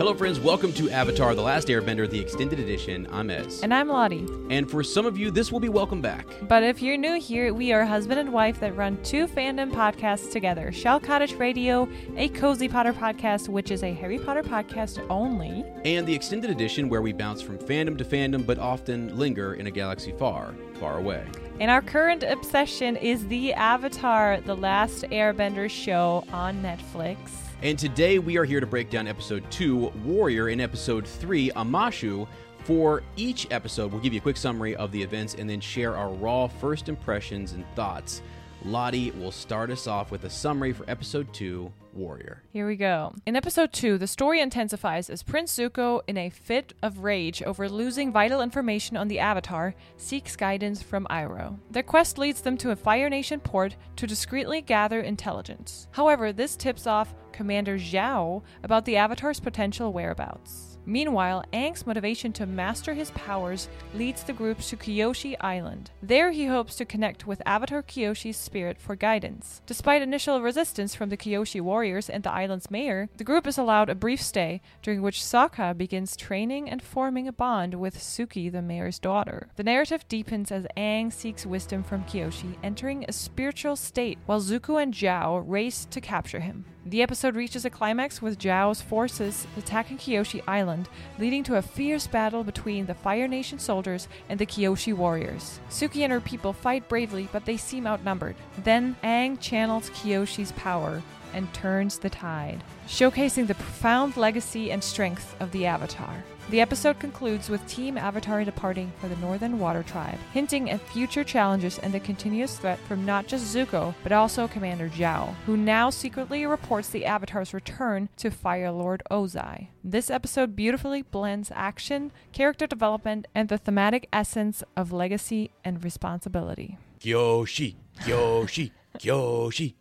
Hello, friends. Welcome to Avatar The Last Airbender, the extended edition. I'm Ez. And I'm Lottie. And for some of you, this will be welcome back. But if you're new here, we are husband and wife that run two fandom podcasts together Shell Cottage Radio, a Cozy Potter podcast, which is a Harry Potter podcast only, And the extended edition, where we bounce from fandom to fandom, but often linger in a galaxy far, far away. And our current obsession is the Avatar The Last Airbender show on Netflix. And today we are here to break down episode 2, Warrior, and episode 3, Omashu. For each episode, we'll give you a quick summary of the events and then share our raw first impressions and thoughts. Lottie will start us off with a summary for episode 2, Warrior. Here we go. In episode 2, the story intensifies as Prince Zuko, in a fit of rage over losing vital information on the Avatar, seeks guidance from Iroh. Their quest leads them to a Fire Nation port to discreetly gather intelligence. However, this tips off Commander Zhao about the Avatar's potential whereabouts. Meanwhile, Aang's motivation to master his powers leads the group to Kyoshi Island. There, he hopes to connect with Avatar Kyoshi's spirit for guidance. Despite initial resistance from the Kyoshi warriors and the island's mayor, the group is allowed a brief stay, during which Sokka begins training and forming a bond with Suki, the mayor's daughter. The narrative deepens as Aang seeks wisdom from Kyoshi, entering a spiritual state, while Zuko and Zhao race to capture him. The episode reaches a climax with Zhao's forces attacking Kyoshi Island, leading to a fierce battle between the Fire Nation soldiers and the Kyoshi warriors. Suki and her people fight bravely, but they seem outnumbered. Then Aang channels Kyoshi's power and turns the tide, showcasing the profound legacy and strength of the Avatar. The episode concludes with Team Avatar departing for the Northern Water Tribe, hinting at future challenges and the continuous threat from not just Zuko, but also Commander Zhao, who now secretly reports the Avatar's return to Fire Lord Ozai. This episode beautifully blends action, character development, and the thematic essence of legacy and responsibility. Kyoshi, Kyoshi, Kyoshi.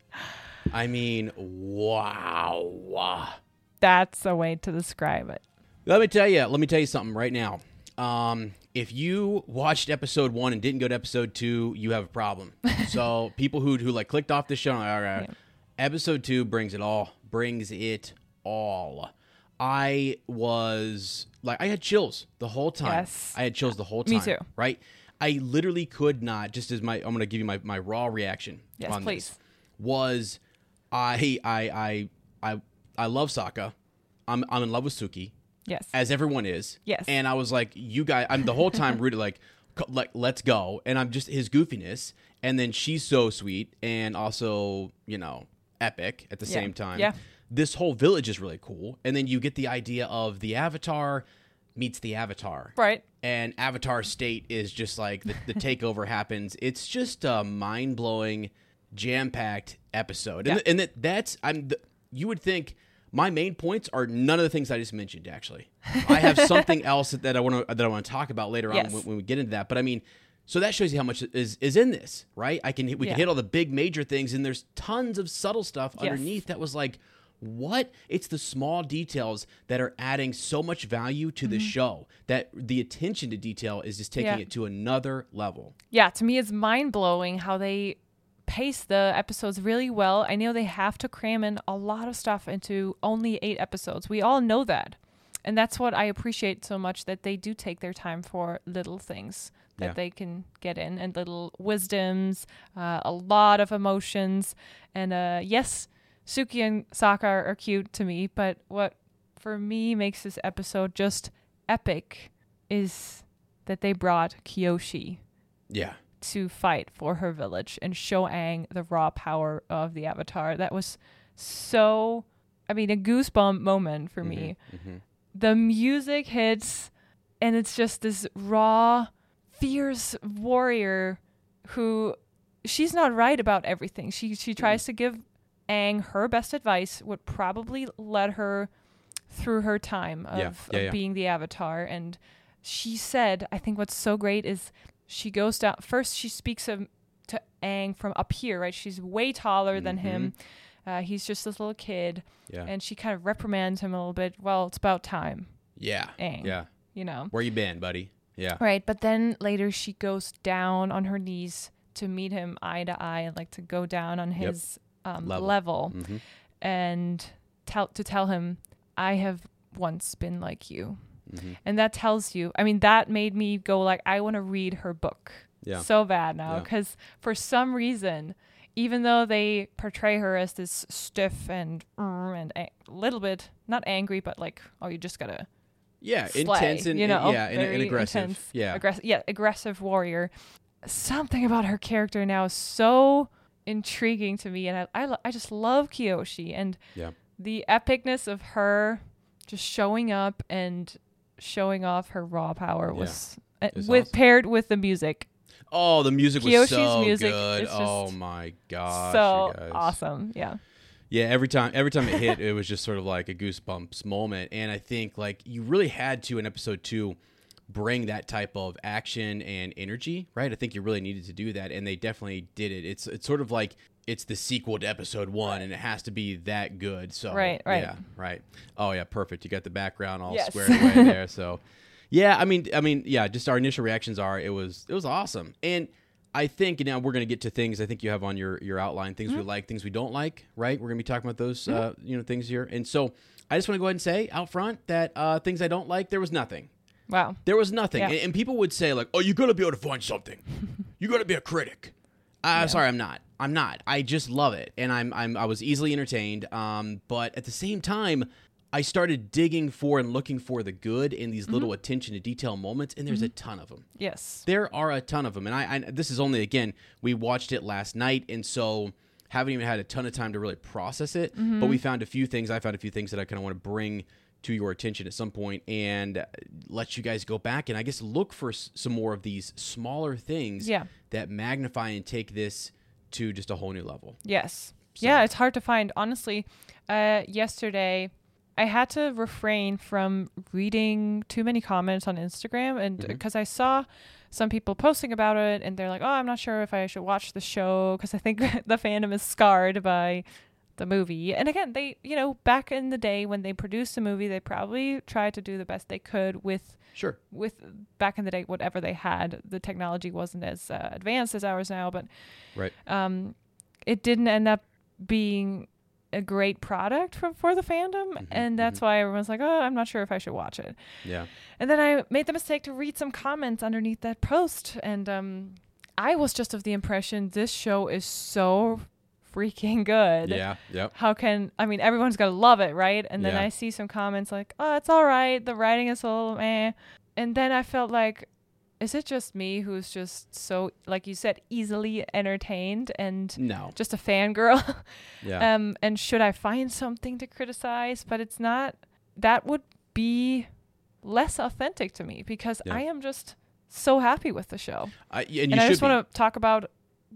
I mean, wow. That's a way to describe it. Let me tell you. Let me tell you something right now. Um, if you watched episode one and didn't go to episode two, you have a problem. so people who who like clicked off the show, like, all right, Yeah. episode two brings it all. Brings it all. I was like, I had chills the whole time. Yes. I had chills the whole time. Me too. Right. I literally could not. Just as my, I'm going to give you my my raw reaction. Yes, on please. This, was I I I I I love Sokka. I'm I'm in love with Suki Yes. as everyone is. Yes. And I was like, you guys, I'm the whole time rooted like, like, let's go. And I'm just his goofiness, and then she's so sweet and also, you know, epic at the Yeah. same time. Yeah. This whole village is really cool, and then you get the idea of the Avatar meets the Avatar. right. And Avatar State is just like the, the takeover happens. It's just a mind blowing, jam packed episode, and, Yeah. and that that's I'm. The, you would think my main points are none of the things I just mentioned. Actually, I have something else that I want to that I want to talk about later Yes. on when, when we get into that. But I mean, so that shows you how much is is in this, right? I can hit- we Yeah. can hit all the big major things, and there's tons of subtle stuff Yes. underneath that was like. What? It's the small details that are adding so much value to the show that the attention to detail is just taking Mm-hmm. Yeah. it to another level. Yeah, to me, it's mind blowing how they pace the episodes really well. I know they have to cram in a lot of stuff into only eight episodes. We all know that. And that's what I appreciate so much that they do take their time for little things that Yeah. they can get in and little wisdoms, uh, a lot of emotions. And uh, yes, Suki and Sokka are, are cute to me, but what for me makes this episode just epic is that they brought Kyoshi Yeah. To fight for her village and show Aang the raw power of the Avatar. That was so, I mean, a goosebump moment for me. Mm-hmm. The music hits, and it's just this raw, fierce warrior who she's not right about everything. She she tries to give Aang her best advice, would probably let her through her time of, Yeah, of yeah, yeah. being the Avatar. And she said, I think what's so great is she goes down first. She speaks of, to Aang from up here, right? She's way taller than him. Uh, he's just this little kid, Mm-hmm. Yeah. and she kind of reprimands him a little bit. Well, it's about time, yeah. Aang. Yeah. you know. Where you been, buddy? Yeah. Right, but then later she goes down on her knees to meet him eye to eye and like to go down on Yep. his um, Level. level, Mm-hmm. and tell to tell him, I have once been like you, Mm-hmm. and that tells you. I mean, that made me go like, I want to read her book Yeah. so bad now Yeah. because for some reason. Even though they portray her as this stiff and uh, and a little bit not angry, but like oh you just gotta Yeah. slay, intense and you know, yeah, and, and aggressive. intense, yeah. aggressive, yeah, aggressive warrior. Something about her character now is so intriguing to me, and I, I, lo- I just love Kyoshi and yeah. the epicness of her just showing up and showing off her raw power was uh, It's with awesome. paired with the music Oh, the music was so music good. Oh my gosh. so awesome. Yeah, Yeah, every time every time it hit, it was just sort of like a goosebumps moment. And I think like you really had to in episode two bring that type of action and energy, right? I think you really needed to do that, and they definitely did it. It's it's sort of like it's the sequel to episode one, and it has to be that good. So Right, right. yeah, right. Oh yeah, perfect. You got the background all Yes. squared away there. So yeah, I mean, I mean, yeah. Just our initial reactions are it was it was awesome, and I think now we're gonna get to things. I think you have on your your outline things Mm-hmm. we like, things we don't like. Right? We're gonna be talking about those uh, you know things here, and so I just want to go ahead and say out front that uh, things I don't like. There was nothing. wow. There was nothing, Yeah. and, and people would say like, "Oh, you gotta be able to find something. you gotta be a critic." Uh, Sorry, I'm not. I'm not. I just love it, and I'm I'm I was easily entertained. Um, but at the same time, I started digging for and looking for the good in these Mm-hmm. little attention to detail moments, and there's a ton of them. Yes. There are a ton of them, and I, I this is only again we watched it last night, and so haven't even had a ton of time to really process it. But we found a few things. I found a few things that I kind of want to bring to your attention at some point and uh, let you guys go back and I guess look for s- some more of these smaller things Yeah. that magnify and take this to just a whole new level. Yes. Yeah, it's hard to find. Honestly, uh, yesterday I had to refrain from reading too many comments on Instagram, and because I saw some people posting about it, and they're like, "Oh, I'm not sure if I should watch the show because I think the fandom is scarred by." The movie and again they you know back in the day when they produced a movie they probably tried to do the best they could with Sure. with back in the day whatever they had the technology wasn't as uh, advanced as ours now but Right. um, it didn't end up being a great product for, for the fandom and that's why everyone's like oh i'm not sure if i should watch it Yeah. and then i made the mistake to read some comments underneath that post and um, i was just of the impression this show is so freaking good Yeah. Yep. how can I mean everyone's gonna love it, right? And then Yeah. I see some comments like, "Oh, it's all right. The writing is a little eh," and then I felt like, is it just me who's just so like you said easily entertained and No. just a fangirl? Yeah. um, and should I find something to criticize? But it's not. That would be less authentic to me because Yeah. I am just so happy with the show, I, and you and I just want to talk about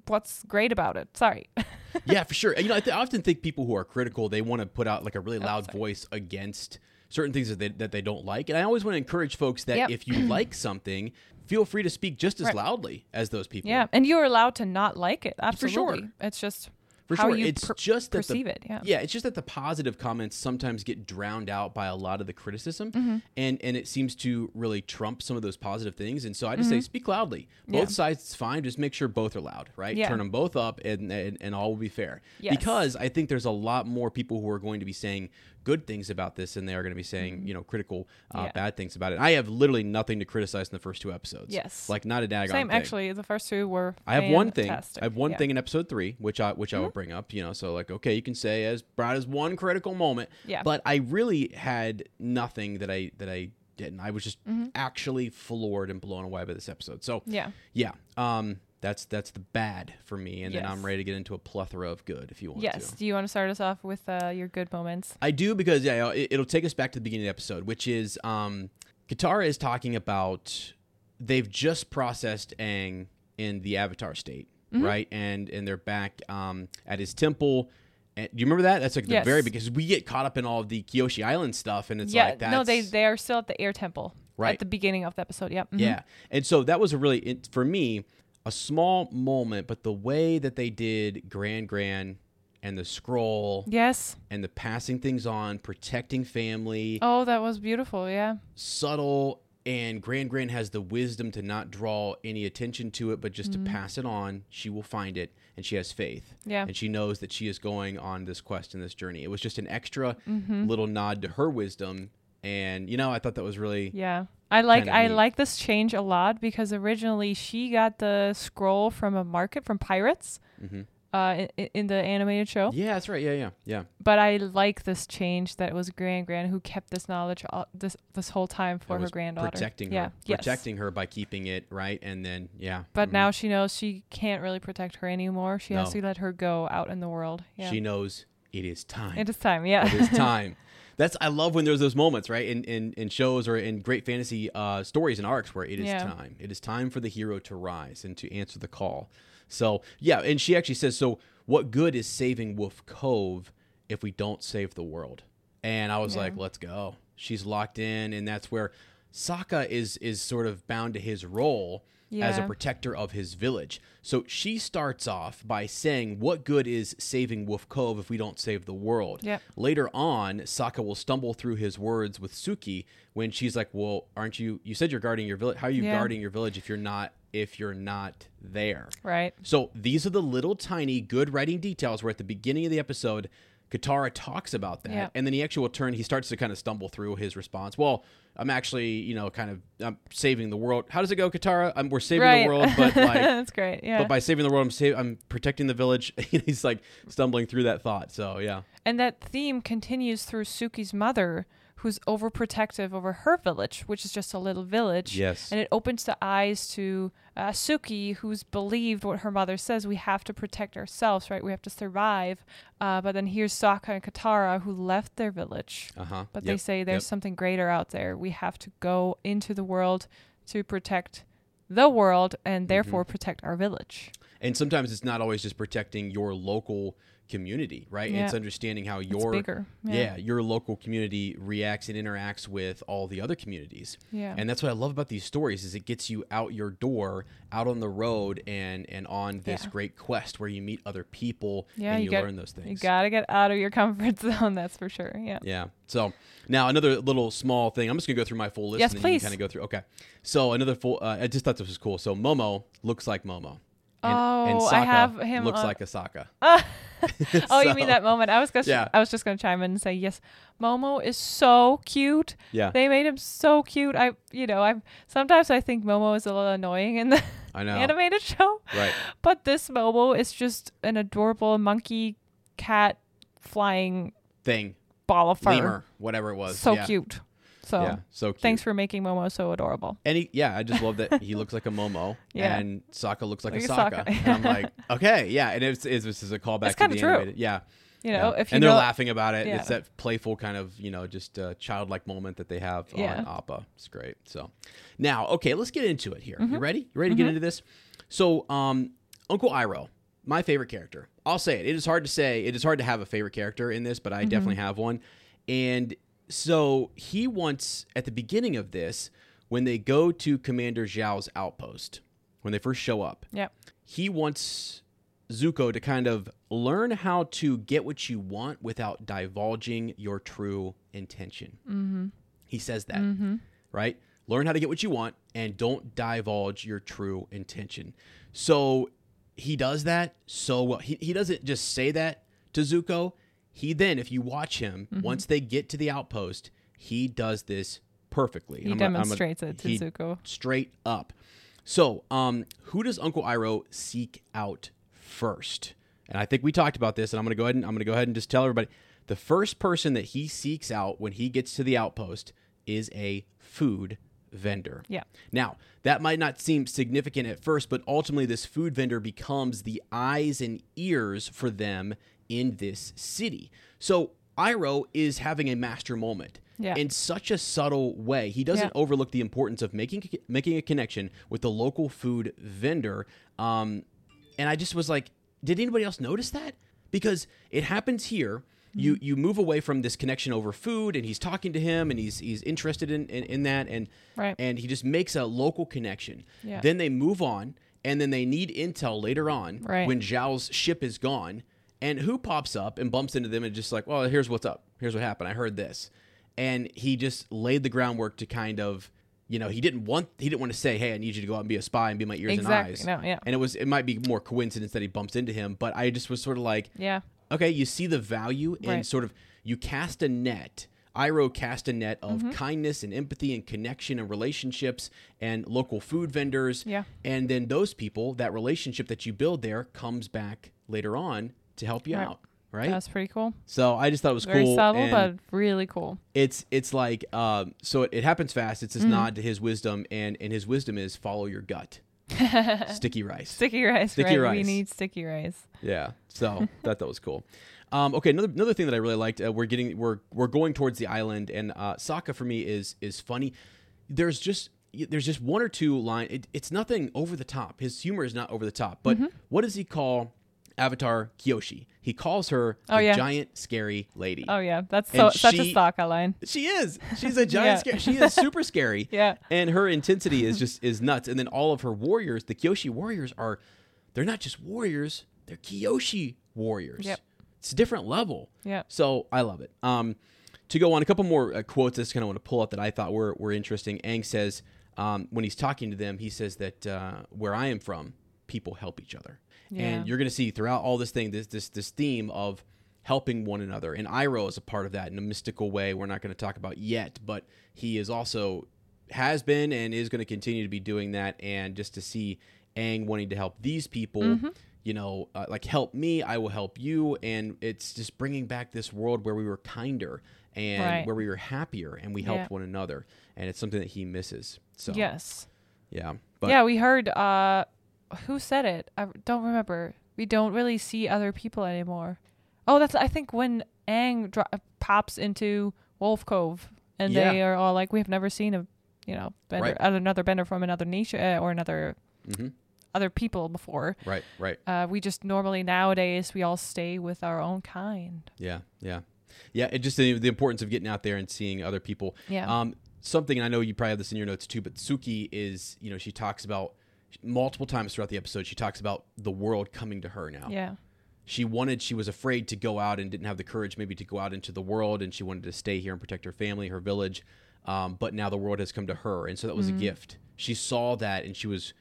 what's great about it. Sorry. yeah, for sure. You know, I, th- I often think people who are critical they want to put out like a really Oh, loud sorry. voice against certain things that they, that they don't like, and I always want to encourage folks that Yep. if you like something, feel free to speak just as Right. loudly as those people. Yeah, and you're allowed to not like it. for sure. Absolutely. It's just For how sure, you it's per- just that perceive the, it. Yeah. yeah, it's just that the positive comments sometimes get drowned out by a lot of the criticism, Mm-hmm. and and it seems to really trump some of those positive things. And so I just say, speak loudly. Both Mm-hmm. Yeah. sides, it's fine. Just make sure both are loud, right? Yeah. Turn them both up, and, and and all will be fair. Yes. Because I think there's a lot more people who are going to be saying good things about this, and they are going to be saying you know critical, uh, Mm-hmm. Yeah. bad things about it. I have literally nothing to criticize in the first two episodes. Yes. like not a daggone Same. thing. Actually, the first two were. I have one thing. I have one Yeah. Mm-hmm. thing in episode three, which I which I will bring up. You know, so like okay, you can say as broad as one critical moment. Yeah. But I really had nothing that I that I didn't. I was just actually floored and blown away by this episode. So Yeah. yeah, um, that's that's the bad for me, and then I'm ready to get into a plethora of good if you want Yes. to. Do you want to start us off with uh, your good moments? I do because yeah, it, it'll take us back to the beginning of the episode, which is um, Katara is talking about they've just processed Aang in the Avatar state, Mm-hmm. right? And and they're back um, at his temple. And, do you remember that? That's like the Yes. very because we get caught up in all of the Kyoshi Island stuff, and it's yeah. like that's no, they they are still at the air temple. Right. At the beginning of the episode. Yep. mhm. Yeah. And so that was a really, it, for me, a small moment, but the way that they did Grand Grand and the scroll Yes. and the passing things on, protecting family, Oh, that was beautiful. Yeah. subtle. And Grand Grand has the wisdom to not draw any attention to it, but just to pass it on. She will find it, and she has faith. Yeah. And she knows that she is going on this quest and this journey. It was just an extra Mm-hmm. little nod to her wisdom. And, you know, I thought that was really. Yeah. I like I neat. like this change a lot because originally she got the scroll from a market from pirates, uh, in, in the animated show. Mm-hmm. Yeah, that's right. Yeah, yeah, yeah. But I like this change that it was Grand Grand who kept this knowledge all, this this whole time for her granddaughter. protecting yeah. her, Yes. protecting her by keeping it right, and then yeah. But mhm. now she knows she can't really protect her anymore. She has to let her go out in the world. Yeah. she knows it is time. it is time. Yeah. it is time. That's I love when there's those moments, right? In in, in shows or in great fantasy uh, stories and arcs where it is Yeah. time. It is time for the hero to rise and to answer the call. So yeah, and she actually says, "So what good is saving Wolf Cove if we don't save the world?" And I was Yeah. like, "Let's go." She's locked in, and that's where Sokka is is sort of bound to his role as a protector of his village. So she starts off by saying, "What good is saving Wolf Cove if we don't save the world?" Yep. Later on, Sokka will stumble through his words with Suki when she's like, "Well, aren't you? You said you're guarding your village. How are you Yeah. guarding your village if you're not if you're not there?" right. So these are the little tiny good writing details where at the beginning of the episode, Katara talks about that, Yeah. and then he actually will turn. He starts to kind of stumble through his response. Well, I'm actually, you know, kind of I'm saving the world. How does it go, Katara? I'm, we're saving right. the world, but like that's great. Yeah. but by saving the world, I'm save, I'm protecting the village. He's like stumbling through that thought. So yeah, And that theme continues through Suki's mother, who's overprotective over her village, which is just a little village. Yes. And it opens the eyes to uh, Suki, who's believed what her mother says. We have to protect ourselves, right? We have to survive. Uh, but then here's Sokka and Katara, who left their village. uh huh. But they say there's something greater out there. We have to go into the world to protect the world Mm-hmm. and therefore protect our village. And sometimes it's not always just protecting your local community, right? Yeah. It's understanding how your bigger. yeah. your local community reacts and interacts with all the other communities. Yeah. And that's what I love about these stories is it gets you out your door, out on the road and and on this Yeah. great quest where you meet other people Yeah, and you you, learn those things. You gotta get out of your comfort zone, that's for sure. Yeah. Yeah. So now another little small thing. I'm just gonna go through my full list Yes, and then you please. can kind of go through. Okay. So another full. Uh, I just thought this was cool. So Momo looks like Momo. And, Oh, I Sokka have him Looks on- like Asaka. Oh, you mean that moment? I was gonna, Yeah. I was just gonna chime in and say yes. Momo is so cute. Yeah. They made him so cute. I, you know, I sometimes I think Momo is a little annoying in the I know. animated show, Right. but this Momo is just an adorable monkey cat flying Thing. ball of fur. Lemur. Whatever it was. So yeah. cute. So Yeah. So cute. thanks for making Momo so adorable. And he, yeah, I just love that he looks like a Momo, Yeah. and Sokka looks like Like a Sokka. Sokka. and I'm like, okay, yeah, and it's, it's this is a callback It's to the true. animated, yeah. You know, yeah. if you and they're know, laughing about it. Yeah. It's that playful kind of you know just uh, childlike moment that they have Yeah. on Appa. It's great. So now, okay, let's get into it here. Mm-hmm. You ready? You ready to get into this? So, um, Uncle Iroh, my favorite character. I'll say it. It is hard to say. It is hard to have a favorite character in this, but I definitely have one. And so he wants at the beginning of this when they go to Commander Zhao's outpost when they first show up yeah, he wants Zuko to kind of learn how to get what you want without divulging your true intention. Mm-hmm. He says that, right? Learn how to get what you want and don't divulge your true intention. So he does that so well. He, he doesn't just say that to Zuko. He then, if you watch him, once they get to the outpost, he does this perfectly. he I'm gonna- I'm demonstrates it to he- Zuko. straight up. So, um, who does Uncle Iroh seek out first? And I think we talked about this, and I'm gonna go ahead and I'm gonna go ahead and just tell everybody the first person that he seeks out when he gets to the outpost is a food vendor. Yeah. Now, that might not seem significant at first, but ultimately, this food vendor becomes the eyes and ears for them in this city. So, Iroh is having a master moment. Yeah. In such a subtle way, he doesn't Yeah. overlook the importance of making making a connection with the local food vendor. Um, and I just was like, did anybody else notice that? Because it happens here. You Mm-hmm. you move away from this connection over food, and he's talking to him, and he's he's interested in in, in that, and Right. and he just makes a local connection. Yeah. Then they move on, and then they need intel later on Right. when Zhao's ship is gone. And who pops up and bumps into them and just like, well, here's what's up. Here's what happened. I heard this, and he just laid the groundwork to kind of, you know, he didn't want he didn't want to say, hey, I need you to go out and be a spy and be my ears Exactly. and eyes. No, yeah. And it was it might be more coincidence that he bumps into him, but I just was sort of like, Yeah. okay, you see the value in Right. sort of you cast a net. Iroh cast a net of Mm-hmm. kindness and empathy and connection and relationships and local food vendors. Yeah. And then those people, that relationship that you build there comes back later on to help you Right. out. Right. That's pretty cool. so I just thought it was Very cool. subtle, and but really cool. it's it's like um, so it, it happens fast. It's Mm-hmm. nod to his wisdom, and and his wisdom is follow your gut. Sticky rice. Sticky rice, Sticky right? We need sticky rice. Yeah. So that that was cool. Um, okay, another another thing that I really liked. Uh, we're getting we're we're going towards the island, and uh, Sokka for me is is funny. There's just there's just one or two line. It, it's nothing over the top. His humor is not over the top. But Mm-hmm. what does he call Avatar Kyoshi? He calls her the Oh, yeah. giant scary lady. Oh yeah, that's so such a Sokka line. She is. She's a giant. Yeah. scary. She is super scary. Yeah. And her intensity is just is nuts. And then all of her warriors, the Kyoshi warriors, are they're not just warriors. They're Kyoshi warriors. Yep. It's a different level. Yeah. So I love it. Um, to go on a couple more uh, quotes, I just kind of want to pull up that I thought were were interesting. Aang says um, when he's talking to them, he says that uh, where I am from, people help each other. Yeah. And you're going to see throughout all this thing this this this theme of helping one another. And Iroh is a part of that in a mystical way. We're not going to talk about yet, but he is also has been and is going to continue to be doing that. And just to see Aang wanting to help these people, Mm-hmm. you know, uh, like help me, I will help you, and it's just bringing back this world where we were kinder and Right. where we were happier and we helped Yeah. one another. And it's something that he misses. So Yes. yeah, but yeah, we heard. Uh, who said it? I don't remember. We don't really see other people anymore. Oh, that's I think when Aang dro- pops into Wolf Cove, and they are all like, "We have never seen a, you know, bender, Right. uh, another bender from another nation uh, or another Mhm. other people before." right, right. Uh, we just normally nowadays we all stay with our own kind. Yeah, yeah, yeah. It just the, the importance of getting out there and seeing other people. Yeah. Um, something and I know you probably have this in your notes too, but Suki is you know she talks about multiple times throughout the episode. She talks about the world coming to her now. Yeah. She wanted, she was afraid to go out and didn't have the courage maybe to go out into the world, and she wanted to stay here and protect her family, her village. Um, but now the world has come to her, and so that was Mm-hmm. a gift. She saw that, and she was,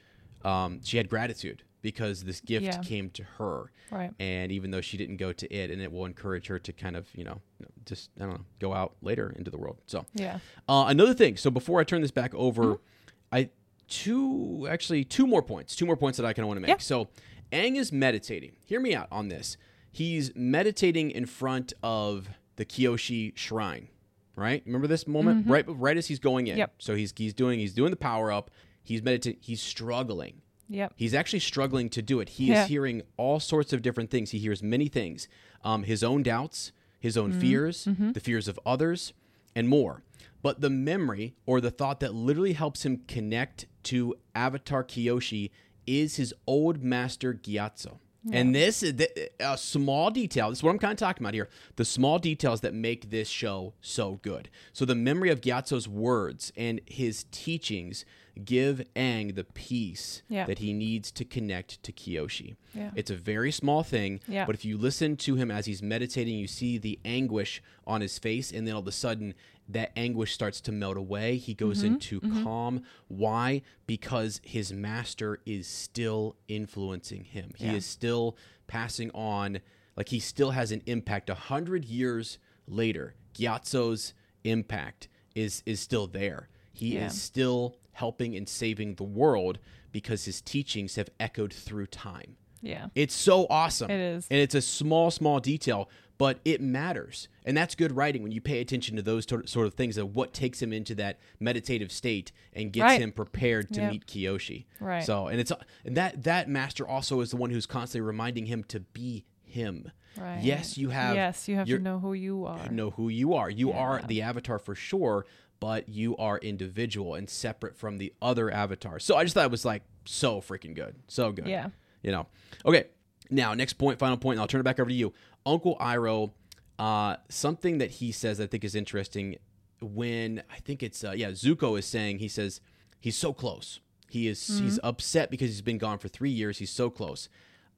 um, she had gratitude because this gift Yeah. came to her. Right. And even though she didn't go to it, and it will encourage her to kind of, you know, just I don't know, go out later into the world. So Yeah. uh, another thing. So before I turn this back over, Mm-hmm. I two actually two more points. Two more points that I kind of want to make. Yeah. So Aang is meditating. Hear me out on this. He's meditating in front of the Kyoshi shrine. Right? Remember this moment? Right right as he's going in. Mm-hmm. Yep. So he's he's doing he's doing the power up. He's meditating. He's struggling. Yep. He's actually struggling to do it. He Yeah. is hearing all sorts of different things. He hears many things um, his own doubts, his Mm-hmm. own fears, the fears of others, and more. But the memory or the thought that literally helps him connect to Avatar Kyoshi is his old master Gyatso. And this is a small detail. This is what I'm kind of talking about here. The small details that make this show so good. So the memory of Gyatso's words and his teachings give Aang the peace Yeah. that he needs to connect to Kyoshi. Yeah. It's a very small thing, Yeah. but if you listen to him as he's meditating, you see the anguish on his face, and then all of a sudden, that anguish starts to melt away. He goes Mm-hmm. into calm. Why? Because his master is still influencing him. He Yeah. is still passing on, like he still has an impact. A hundred years later, Gyatso's impact is is still there. He Yeah. is still helping and saving the world because his teachings have echoed through time. Yeah. It's so awesome. It is. And it's a small, small detail, but it matters. And that's good writing when you pay attention to those sort of things of what takes him into that meditative state and gets Right. him prepared to Yep. meet Kyoshi. Right. So, and it's and that that master also is the one who's constantly reminding him to be him. Right. Yes, you have Yes, you have to know who you are. know who you are. You are the avatar for sure, but you are individual and separate from the other avatars. So I just thought it was like so freaking good. So good. Yeah. You know. Okay. Now, next point, final point, and I'll turn it back over to you. Uncle Iroh, uh, something that he says I think is interesting when I think it's uh, yeah, Zuko is saying he says he's so close. He is he's Mm-hmm. upset because he's been gone for three years. He's so close.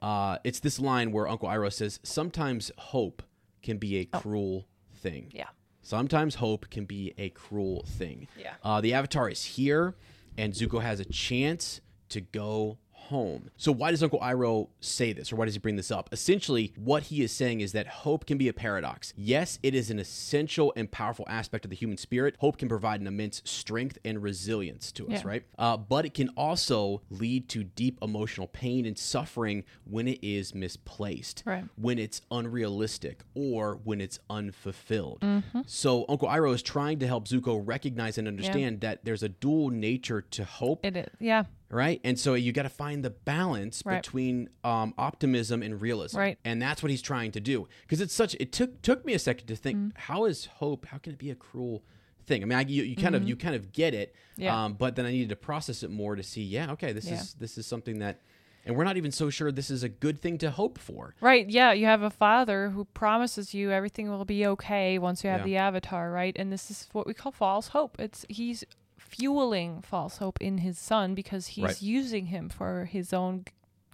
Uh, it's this line where Uncle Iroh says, "Sometimes hope can be a cruel thing." Oh. Yeah. Sometimes hope can be a cruel thing. Yeah. Uh, the Avatar is here, and Zuko has a chance to go home. So why does Uncle Iroh say this, or why does he bring this up? Essentially, what he is saying is that hope can be a paradox. Yes, it is an essential and powerful aspect of the human spirit. Hope can provide an immense strength and resilience to us, Yeah. right? Uh, but it can also lead to deep emotional pain and suffering when it is misplaced Right. when it's unrealistic or when it's unfulfilled. Mm-hmm. So Uncle Iroh is trying to help Zuko recognize and understand that there's a dual nature to hope, It is. Yeah. Right? And so you got to find the balance Right. between um, optimism and realism, Right. And that's what he's trying to do because it's such. It took took me a second to think, Mm-hmm. how is hope? How can it be a cruel? Thing. I mean, I, you, you kind of you kind of get it, Mm-hmm. Yeah. um, but then I needed to process it more to see. Yeah, okay, this Yeah. is this is something that, and we're not even so sure this is a good thing to hope for. Right. Yeah. You have a father who promises you everything will be okay once you have Yeah. the avatar, right? And this is what we call false hope. It's he's fueling false hope in his son because he's Right. using him for his own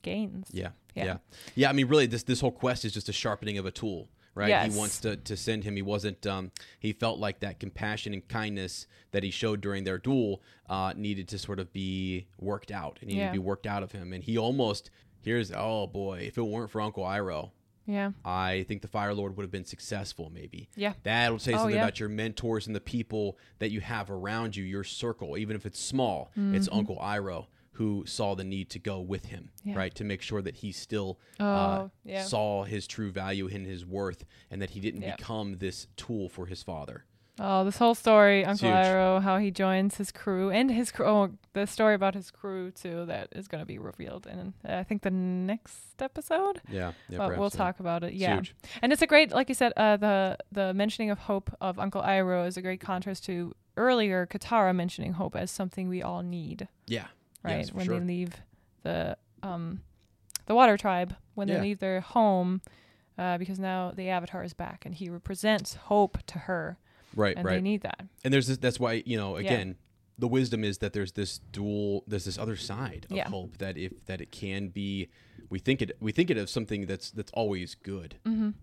gains. Yeah, Yeah. yeah, yeah, I mean, really, this this whole quest is just a sharpening of a tool, right? Yes. He wants to to send him. He wasn't. Um, he felt like that compassion and kindness that he showed during their duel uh, needed to sort of be worked out. It needed Yeah. to be worked out of him, and he almost. Here's oh boy, if it weren't for Uncle Iroh, Yeah. I think the Fire Lord would have been successful, maybe. Yeah. That'll say Oh, something yeah. about your mentors and the people that you have around you, your circle, even if it's small. It's Mm-hmm. Uncle Iroh who saw the need to go with him, Yeah. right? To make sure that he still uh, Oh, yeah. saw his true value and his worth and that he didn't become this tool for his father. Oh, this whole story, Uncle huge. Iroh, how he joins his crew and his crew. Oh, the story about his crew too that is going to be revealed in uh, I think the next episode. Yeah. yeah but we'll yeah. talk about it. It's Yeah, huge. and it's a great, like you said, uh, the the mentioning of hope of Uncle Iroh is a great contrast to earlier Katara mentioning hope as something we all need, Yeah. right? Yes, when sure. they leave the um the Water Tribe, when Yeah. they leave their home, uh, because now the Avatar is back and he represents hope to her, Right, and right. they need that. and there's this, that's why you know Yeah. again the wisdom is that there's this dual there's this other side of Yeah. hope that if that it can be we think it we think it of something that's that's always good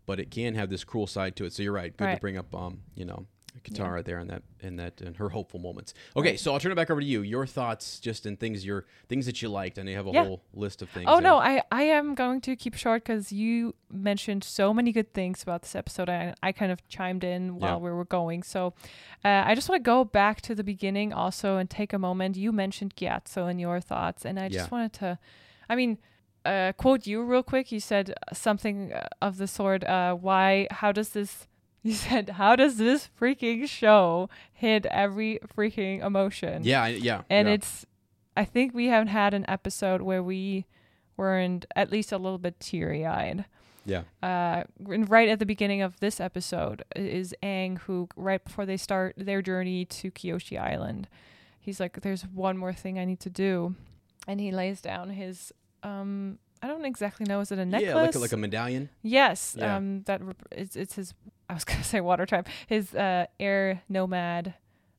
but it can have this cruel side to it so you're right good to Mm-hmm. Bring up um you know Katara there in that in that in her hopeful moments okay so I'll turn it back over to you your thoughts just in things your things that you liked and you have a Yeah. whole list of things Oh no, I I am going to keep short because you mentioned so many good things about this episode. I I kind of chimed in while Yeah. we were going, so uh, I just want to go back to the beginning also and take a moment. You mentioned Gyatso in your thoughts, and I just Yeah. wanted to, I mean. Uh, quote you real quick. You said something uh, of the sort. Uh, why? How does this? You said, "How does this freaking show hit every freaking emotion?" yeah yeah and yeah. it's i think we haven't had an episode where we weren't at least a little bit teary-eyed yeah uh and right at the beginning of this episode is Aang who right before they start their journey to Kyoshi Island he's like there's one more thing I need to do and he lays down his um I don't exactly know is it a necklace yeah like a, like a medallion yes Yeah. um that rep- it's, it's his I was going to say water tribe his uh air nomad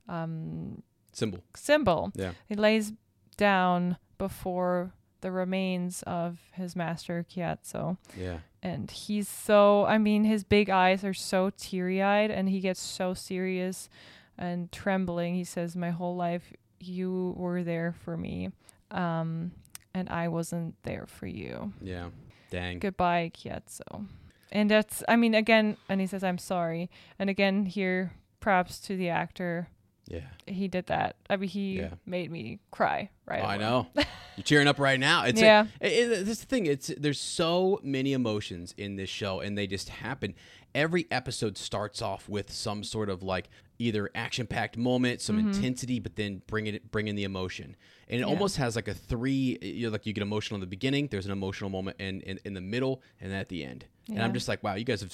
um symbol symbol yeah he lays down before the remains of his master Gyatso. yeah And he's so, I mean, his big eyes are so teary eyed and he gets so serious and trembling. He says, My whole life, you were there for me. Um, and I wasn't there for you. yeah dang Goodbye, Gyatso. And that's, I mean, again, and he says, I'm sorry. And again, here, props to the actor. yeah He did that. I mean, he Yeah. made me cry, right? Oh, I know. You're cheering up right now. It's Yeah. A, it, it, this the thing. It's there's so many emotions in this show, and they just happen. Every episode starts off with some sort of like either action-packed moment, some Mm-hmm. intensity, but then bring it bring in the emotion, and it almost has like a three. You know, like you get emotional in the beginning. There's an emotional moment in in, in the middle, and then at the end. And I'm just like, wow, you guys have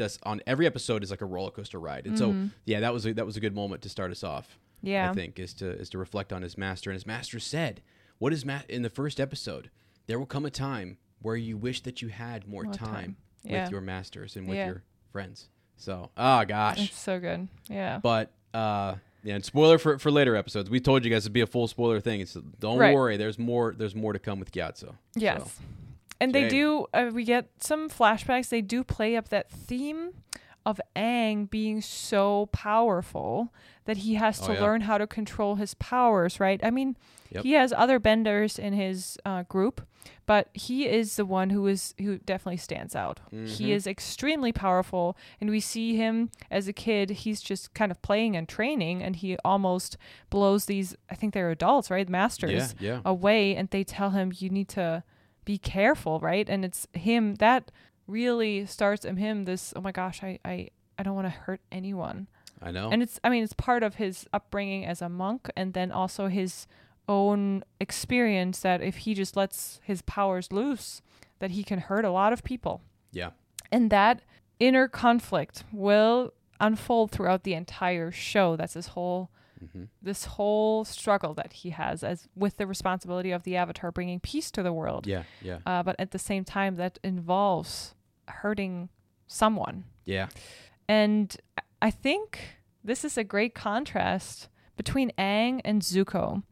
Us on every episode is like a roller coaster ride, and so yeah, that was a, that was a good moment to start us off. Mm-hmm. Yeah. I think is to is to reflect on his master, and his master said, "What is Matt in the first episode? There will come a time where you wish that you had more, time, time. Yeah. with your masters and with Yeah. your friends." So, oh gosh, It's so good. Yeah. but uh, yeah, and spoiler for for later episodes. We told you guys it'd be a full spoiler thing. It's don't Right. worry. There's more. There's more to come with Gyatso. Yes. So, And they do, uh, we get some flashbacks. They do play up that theme of Aang being so powerful that he has Oh, to yeah. learn how to control his powers, right? I mean, Yep. he has other benders in his uh, group, but he is the one who is who definitely stands out. Mm-hmm. He is extremely powerful, and we see him as a kid. He's just kind of playing and training, and he almost blows these. I think they're adults, right? Masters yeah. away and they tell him you need to be careful right and it's him that really starts in him this oh my gosh i i, I don't want to hurt anyone I know. and it's i mean it's part of his upbringing as a monk and then also his own experience that if he just lets his powers loose that he can hurt a lot of people yeah. and that inner conflict will unfold throughout the entire show that's his whole Mm-hmm. this whole struggle that he has as with the responsibility of the avatar bringing peace to the world Yeah. Yeah. uh, but at the same time that involves hurting someone Yeah. and I- i think this is a great contrast between Aang and Zuko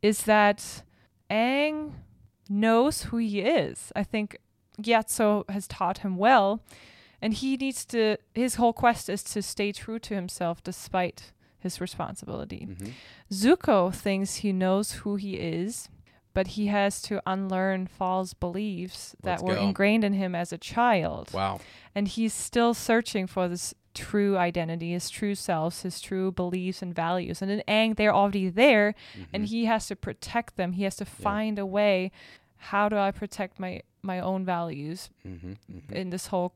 is that Aang knows who he is. I think Gyatso has taught him well, and he needs to. His whole quest is to stay true to himself despite his responsibility. Mm-hmm. Zuko thinks he knows who he is, but he has to unlearn false beliefs that Let's were go. ingrained in him as a child Wow. and he's still searching for this true identity, his true selves, his true beliefs and values. And in Aang, they're already there, and he has to protect them. He has to find a way. How do I protect my my own values Mm-hmm. mm-hmm. in this whole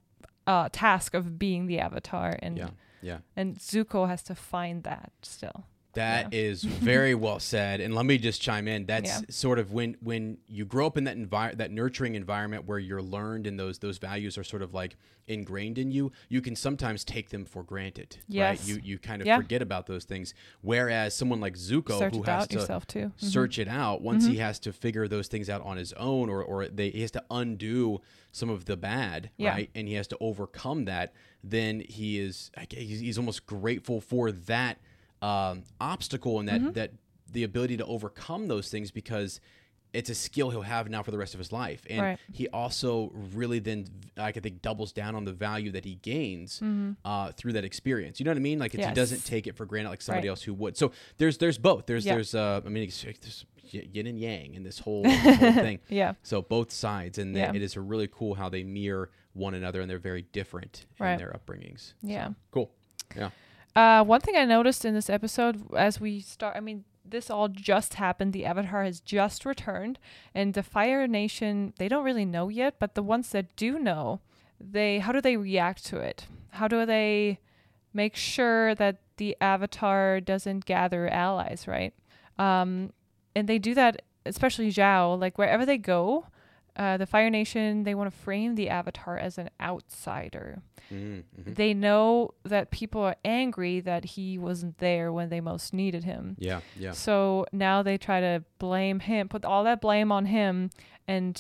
uh, task of being the avatar? And Yeah. Yeah. and Zuko has to find that still. That is very well said. And let me just chime in. That's Yeah. sort of when when you grow up in that envir- that nurturing environment where you're learned and those those values are sort of like ingrained in you, you can sometimes take them for granted. Yes. Right? You you kind of Yeah. forget about those things. Whereas someone like Zuko Start who has to. Mhm. search it out, once he has to figure those things out on his own or or they he has to undo some of the bad, Yeah. right? And he has to overcome that, then he is I gue- he's, he's almost grateful for that um, obstacle and that Mm-hmm. that the ability to overcome those things because it's a skill he'll have now for the rest of his life. And Right. he also really then I think doubles down on the value that he gains uh, through that experience. You know what I mean? Like it's, he doesn't Mm-hmm. Take it for granted like somebody Right. else who would. So there's there's both. There's Yeah. there's uh I mean there's yin and yang in this whole, whole thing. Yeah. So both sides, and Yeah. it is really cool how they mirror one another, and they're very different Right. in their upbringings. So, Yeah. cool. Yeah. Uh, one thing I noticed in this episode as we start, I mean, this all just happened. The Avatar has just returned, and the Fire Nation, they don't really know yet, but the ones that do know, they how do they react to it? How do they make sure that the Avatar doesn't gather allies, right? Um, and they do that especially Zhao, like wherever they go, uh, the Fire Nation they want to frame the Avatar as an outsider. Mm-hmm. They know that people are angry that he wasn't there when they most needed him. Yeah, yeah. So now they try to blame him, put all that blame on him, and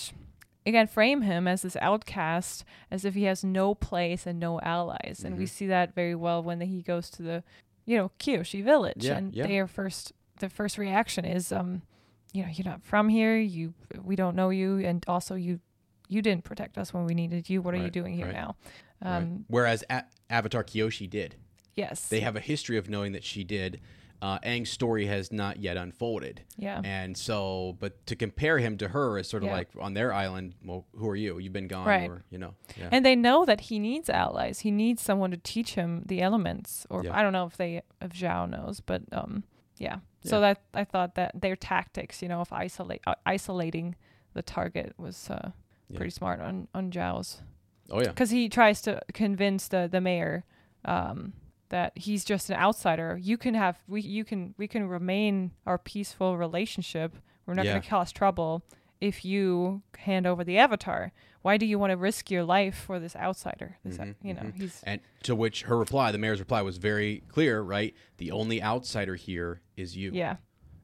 again frame him as this outcast, as if he has no place and no allies. And we Mhm. see that very well when he goes to the, you know, Kyoshi village, Yeah, and yeah. their first, the first reaction is, um, you know, you're not from here. You, we don't know you, and also you, you didn't protect us when we needed you. What are you doing here right, now? Right. Um, Whereas a- Avatar Kyoshi did. yes, They have a history of knowing that she did. Uh, Aang's story has not yet unfolded. yeah, And so, but to compare him to her is sort of Yeah. like on their island, well, who are you? You've been gone, Right. or, you know. Yeah. and they know that he needs allies. He needs someone to teach him the elements, or Yeah. I don't know if they if Zhao knows, but um, yeah. So Yeah. that I thought that their tactics, you know, of isolate uh, isolating the target was uh, Yeah. pretty smart on on Zhao's oh, yeah. because he tries to convince the the mayor um, that he's just an outsider. You can have we you can we can remain our peaceful relationship. We're not Yeah. going to cause trouble if you hand over the avatar. Why do you want to risk your life for this outsider? This, Mhm, you know, mhm. he's And to which her reply, the mayor's reply, was very clear, right? The only outsider here is you. yeah,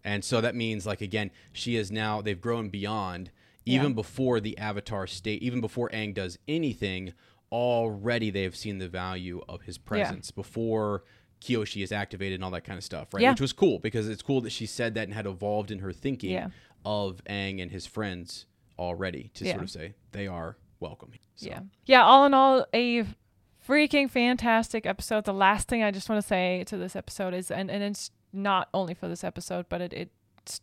And so that means, like, again, she is now, they've grown beyond, even Yeah. before the Avatar state, even before Aang does anything, already they have seen the value of his presence before Kyoshi is activated and all that kind of stuff, right? Yeah. Which was cool because it's cool that she said that and had evolved in her thinking Yeah. of Aang and his friends already to sort of say they are welcome. So, yeah, yeah. All in all, a freaking fantastic episode. The last thing I just want to say to this episode is, and and it's not only for this episode, but it it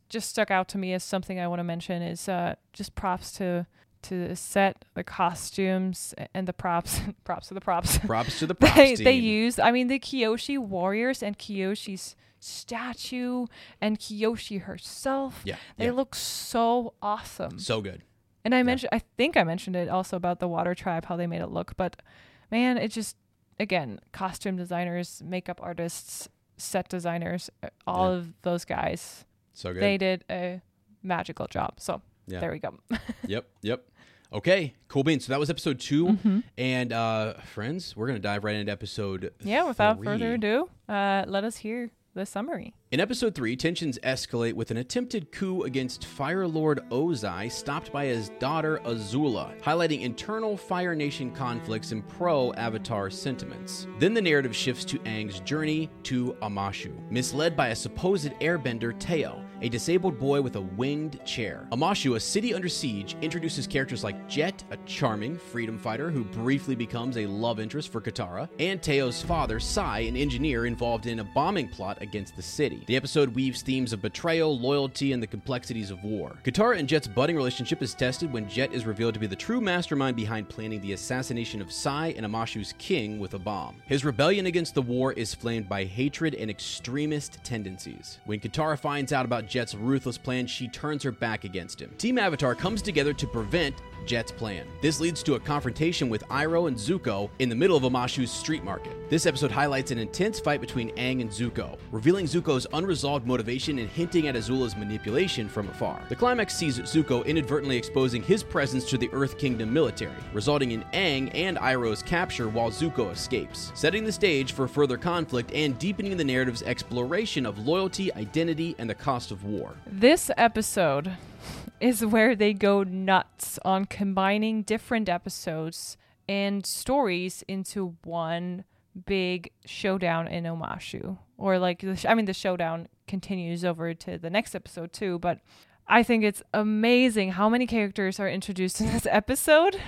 just stuck out to me as something I want to mention is uh just props to to the set, the costumes, and the props. props to the props. Props to the props they team. they used. I mean, the Kyoshi warriors and Kyoshi's statue and Kyoshi herself. Yeah, They yeah. look so awesome. so good. And I mentioned, I think I mentioned it also about the water tribe, how they made it look. But man, it just, again, costume designers, makeup artists, set designers, uh, all Yeah. of those guys, So good. they did a magical job. So Yeah. there we go. Yep, yep. Okay, cool beans. So that was episode 2 Mm-hmm. and uh, friends, we're gonna dive right into episode. yeah, without three. further ado, uh, let us hear the summary. In episode three, tensions escalate with an attempted coup against Fire Lord Ozai, stopped by his daughter Azula, highlighting internal Fire Nation conflicts and pro-Avatar sentiments. Then the narrative shifts to Aang's journey to Omashu, misled by a supposed airbender Teo, a disabled boy with a winged chair. Omashu, a city under siege, introduces characters like Jet, a charming freedom fighter who briefly becomes a love interest for Katara, and Teo's father, Sai, an engineer involved in a bombing plot against the city. The episode weaves themes of betrayal, loyalty, and the complexities of war. Katara and Jet's budding relationship is tested when Jet is revealed to be the true mastermind behind planning the assassination of Sai and Omashu's king with a bomb. His rebellion against the war is flamed by hatred and extremist tendencies. When Katara finds out about Jet's ruthless plan, she turns her back against him. Team Avatar comes together to prevent Jet's plan. This leads to a confrontation with Iroh and Zuko in the middle of Omashu's street market. This episode highlights an intense fight between Aang and Zuko, revealing Zuko's unresolved motivation and hinting at Azula's manipulation from afar. The climax sees Zuko inadvertently exposing his presence to the Earth Kingdom military, resulting in Aang and Iroh's capture while Zuko escapes, setting the stage for further conflict and deepening the narrative's exploration of loyalty, identity, and the cost of war. This episode is where they go nuts on combining different episodes and stories into one big showdown in Omashu. Or like, the sh- I mean, the showdown continues over to the next episode too, but I think it's amazing how many characters are introduced in this episode.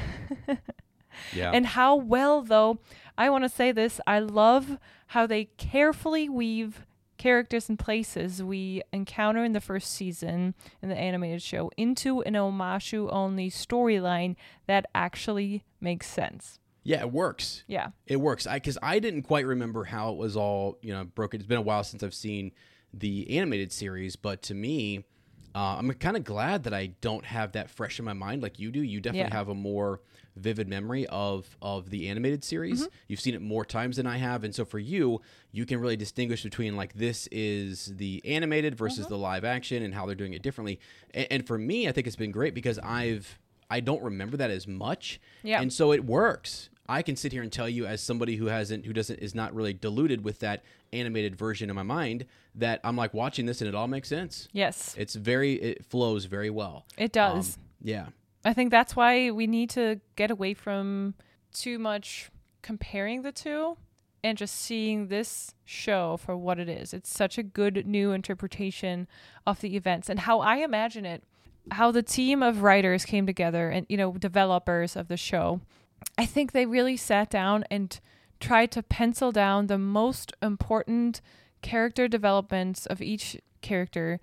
Yeah. And how well, though, I want to say this I love how they carefully weave characters and places we encounter in the first season in the animated show into an Omashu only storyline that actually makes sense. yeah, it works. Yeah. It works. I because I didn't quite remember how it was all you know broken. It's been a while since I've seen the animated series, but to me, Uh, I'm kind of glad that I don't have that fresh in my mind like you do. You definitely Yeah. have a more vivid memory of of the animated series. Mm-hmm. You've seen it more times than I have, and so for you, you can really distinguish between like this is the animated versus Mm-hmm. the live action and how they're doing it differently. And, and for me, I think it's been great because I've I don't remember that as much, Yeah. and so it works. I can sit here and tell you as somebody who hasn't who doesn't is not really diluted with that animated version in my mind that I'm like watching this and it all makes sense. Yes, It's very it flows very well. it does. Um, yeah. I think that's why we need to get away from too much comparing the two and just seeing this show for what it is. It's such a good new interpretation of the events and how I imagine it, how the team of writers came together and, you know, developers of the show. I think they really sat down and tried to pencil down the most important character developments of each character,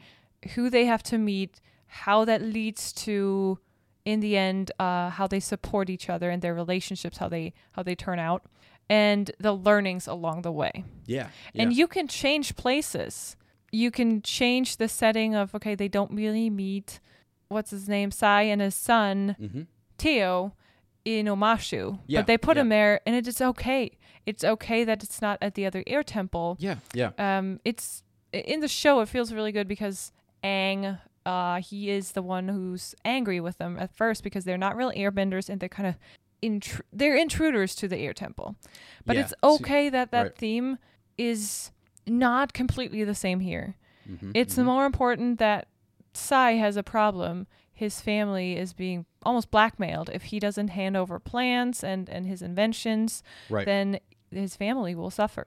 who they have to meet, how that leads to in the end uh, how they support each other and their relationships how they how they turn out and the learnings along the way Yeah. and you can change places you can change the setting of okay they don't really meet what's his name sai and his son Mhm. Teo in Omashu Yeah, but they put yeah. him there and it is okay it's okay that it's not at the other air temple Yeah. Yeah. um it's in the show it feels really good because Aang, uh he is the one who's angry with them at first because they're not real airbenders and they're kind of intr- they're intruders to the air temple but Yeah, it's so- okay that that right. theme is not completely the same here Mhm, it's mhm. more important that Sai has a problem his family is being almost blackmailed if he doesn't hand over plans and and his inventions Right. then his family will suffer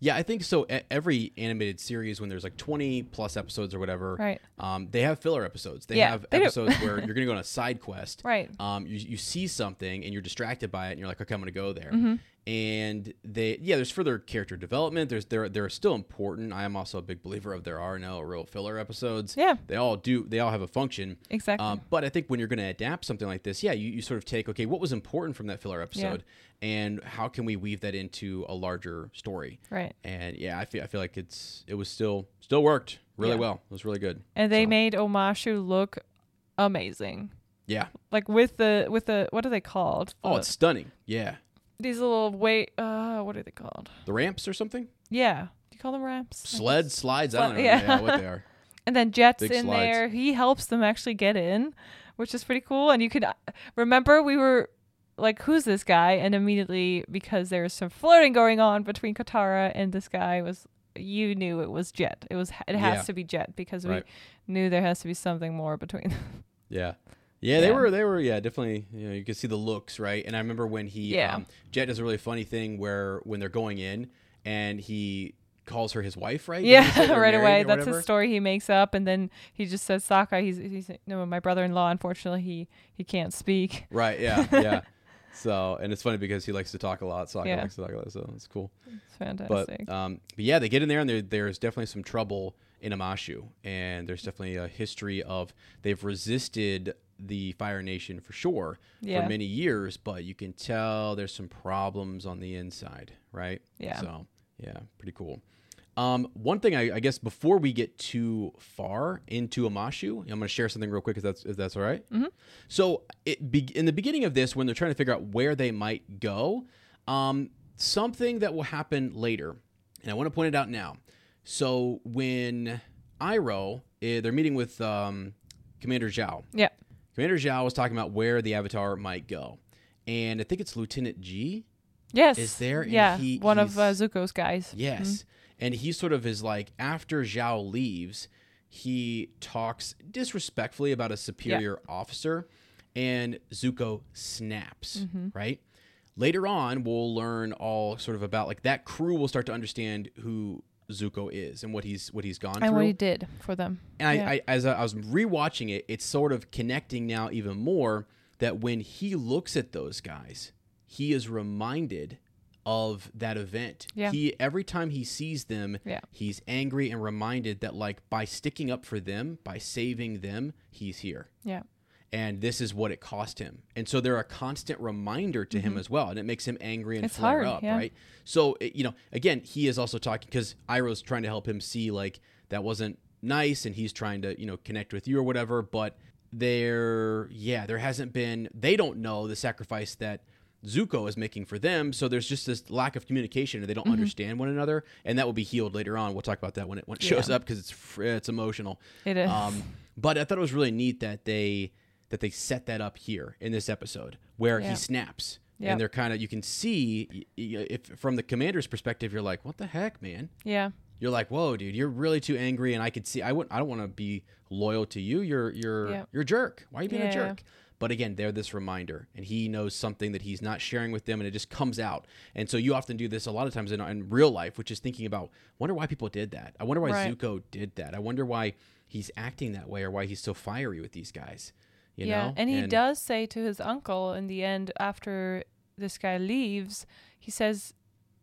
Yeah, I think so. Every animated series, when there's like 20 plus episodes or whatever, Right. Um, they have filler episodes. They Yeah, have they episodes where you're going to go on a side quest. Right. Um, you, you see something and you're distracted by it, and you're like, okay, I'm going to go there. Mm-hmm. And they, yeah, there's further character development. There's there they're still important. I am also a big believer of there are no real filler episodes. Yeah. they all do. They all have a function. Exactly. Um, but I think when you're going to adapt something like this, yeah, you, you sort of take okay, what was important from that filler episode, and how can we weave that into a larger story? Right. And yeah, I feel I feel like it's it was still still worked really Yeah. well. It was really good. and they So, made Omashu look amazing. yeah. Like with the with the what are they called? Oh, The- it's stunning. Yeah, these little wait. Uh, what are they called? the ramps or something. Yeah, do you call them ramps? Sled slides. I don't know yeah. yeah. what they are. And then Jet's Big in slides. there. He helps them actually get in, which is pretty cool. And you could remember we were like, "Who's this guy?" And immediately, because there was some flirting going on between Katara and this guy, was you knew it was Jet. It was it has Yeah. to be Jet because Right. we knew there has to be something more between. them. Yeah. Yeah, they Yeah. were. They were. Yeah, definitely. You know, you could see the looks, right? And I remember when he, Yeah. um, Jet does a really funny thing where when they're going in, and he calls her his wife, right? Yeah, right away. That's whatever? his story he makes up, and then he just says Sokka. He's he's no, my brother-in-law. Unfortunately, he he can't speak. Right. Yeah. Yeah. so, and it's funny because he likes to talk a lot. Sokka Yeah. likes to talk a lot, so it's cool. It's fantastic. But um, but yeah, they get in there and there, there's definitely some trouble in Omashu, and there's definitely a history of they've resisted the Fire Nation for sure Yeah. for many years, but you can tell there's some problems on the inside, right? Yeah. So yeah, pretty cool. Um, one thing I, I guess before we get too far into Omashu, I'm going to share something real quick if that's if that's all right. Mm-hmm. So it be, in the beginning of this, when they're trying to figure out where they might go, um, something that will happen later, and I want to point it out now. So when Iroh, eh, they're meeting with um, Commander Zhao. yeah, Commander Zhao was talking about where the Avatar might go, and I think it's Lieutenant Jee. yes, Is there- and Yeah, he- one of uh, Zuko's guys. Yes. And he sort of is like, after Zhao leaves, he talks disrespectfully about a superior officer, and Zuko snaps, right? Later on, we'll learn all sort of about like that crew will start to understand who Zuko is and what he's what he's gone through. and through. what he did for them. And I, Yeah. I as I, I was rewatching it, it's sort of connecting now even more that when he looks at those guys, he is reminded of that event. Yeah. He every time he sees them, Yeah. he's angry and reminded that like by sticking up for them, by saving them, he's here. yeah, And this is what it cost him. And so they're a constant reminder to him as well. And it makes him angry and Mm-hmm. It's flare hard, up, yeah. right? So, it- you know, again, he is also talking because Iroh's trying to help him see like that wasn't nice and he's trying to you know connect with you or whatever but there yeah there hasn't been they don't know the sacrifice that Zuko is making for them so there's just this lack of communication and they don't Mm-hmm. understand one another and that will be healed later on we'll talk about that when it when it shows Yeah. up because it's it's emotional It is. um, but I thought it was really neat that they that they set that up here in this episode where Yeah. he snaps Yep. and they're kind of you can see if from the commander's perspective you're like what the heck man yeah. you're like whoa dude you're really too angry and I could see I wouldn't I don't want to be loyal to you you're you're Yeah. you're a jerk why are you being a jerk but again they're this reminder and he knows something that he's not sharing with them and it just comes out and so you often do this a lot of times in, in real life which is thinking about wonder why people did that I wonder why Right. Zuko did that I wonder why he's acting that way or why he's so fiery with these guys you yeah. know And he does say to his uncle in the end, after this guy leaves, he says,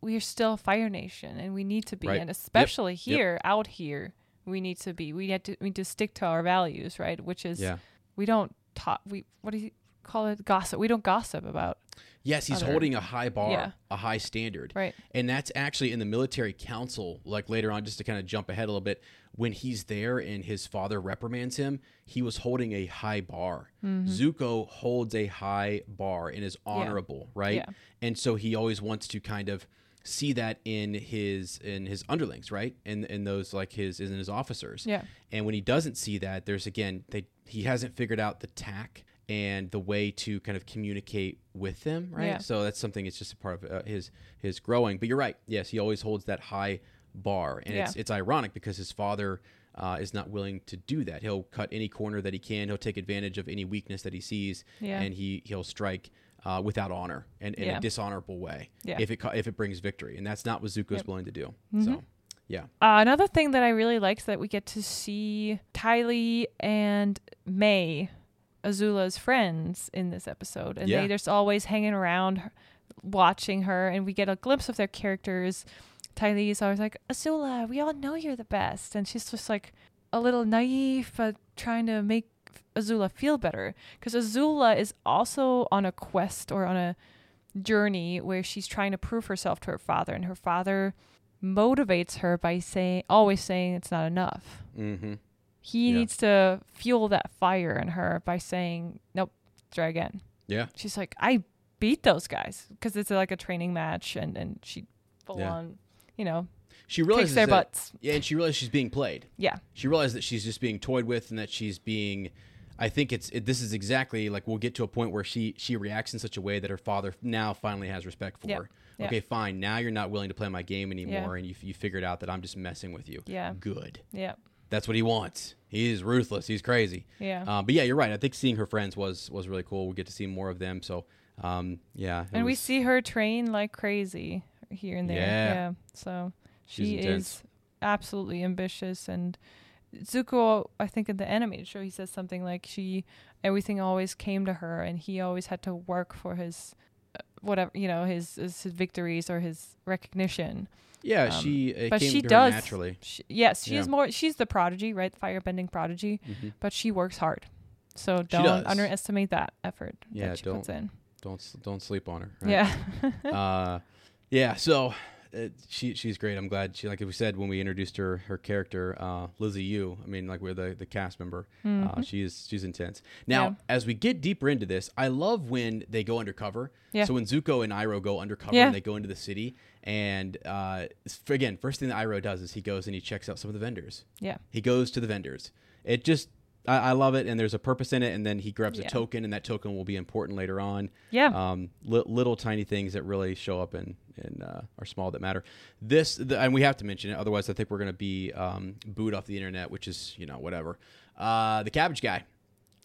We are still Fire Nation and we need to be. Right. And especially Yep. here, out here, we need to be. We need to, we need to stick to our values, right? Which is, yeah we don't talk, we, what do you call it? Gossip. We don't gossip about. Yes, he's other- holding a high bar, Yeah. a high standard. Right. And that's actually in the military council, like later on, just to kind of jump ahead a little bit, when he's there and his father reprimands him, he was holding a high bar. Mm-hmm. Zuko holds a high bar and is honorable, right? Yeah. And so he always wants to kind of see that in his in his underlings, right? And in those like his in his officers. Yeah. And when he doesn't see that, there's again they he hasn't figured out the tack and the way to kind of communicate with them, right? Yeah. So that's something. It's just a part of uh, his his growing. But you're right. Yes, he always holds that high bar, and it's Yeah. it's ironic because his father. Uh, is not willing to do that. He'll cut any corner that he can. He'll take advantage of any weakness that he sees, Yeah. and he he'll strike uh, without honor and in Yeah. a dishonorable way. Yeah. If it if it brings victory, and that's not what Zuko's Yep. Mm-hmm. willing to do. So, yeah, Uh, another thing that I really liked is that we get to see Ty Lee and Mai, Azula's friends, in this episode, and Yeah. they just always hanging around, her- watching her, and we get a glimpse of their characters. Ty Lee is always like, Azula, we all know you're the best, and she's just like a little naive, but trying to make Azula feel better, because Azula is also on a quest or on a journey where she's trying to prove herself to her father, and her father motivates her by saying always saying it's not enough. mm-hmm. He Yeah. needs to fuel that fire in her by saying, "Nope, try again." yeah, She's like, "I beat those guys because it's like a training match, and and she full Yeah. on, you know, she realizes kicks their that, butts." Yeah, and she realizes she's being played. Yeah, She realizes that she's just being toyed with, and that she's being. I think it's it, this is exactly like we'll get to a point where she she reacts in such a way that her father now finally has respect for Yeah. her. Yeah. Okay, fine. Now you're not willing to play my game anymore, Yeah. and you you figured out that I'm just messing with you. Yeah. good. yeah, That's what he wants. He's ruthless. He's crazy. Yeah. Um, but yeah, you're right. I think seeing her friends was was really cool. We get to see more of them. So um, yeah. and we see her train like crazy here and there. Yeah. Yeah, so She's she intense. is absolutely ambitious and Zuko, I think in the animated show, he says something like she, everything always came to her, and he always had to work for his, uh, whatever you know, his his, his victories or his recognition. Yeah, um, she but she does naturally. She, yes, she Yeah. Mm-hmm. more. She's the prodigy, right? Firebending prodigy, but she works hard. So don't underestimate that effort Yeah, that she don't. in. Don't don't sleep on her. right? Yeah, uh, yeah. So uh, she she's great. I'm glad she like we said when we introduced her her character uh, Lizzie Yu. I mean like we're the the cast member. Uh, she's she's intense. Now Mm-hmm. Yeah. as we get deeper into this, I love when they go undercover. Yeah. So when Zuko and Iroh go undercover Yeah. and they go into the city, and uh, again, first thing that Iroh does is he goes and he checks out some of the vendors. yeah, He goes to the vendors. It just I, I love it, and there's a purpose in it. And then he grabs a token, and that token will be important later on. Yeah. Um, li- little tiny things that really show up and and uh, are small that matter. This the, and we have to mention it, otherwise I think we're going to be um, booed off the internet, which is you know whatever. Uh, the cabbage guy.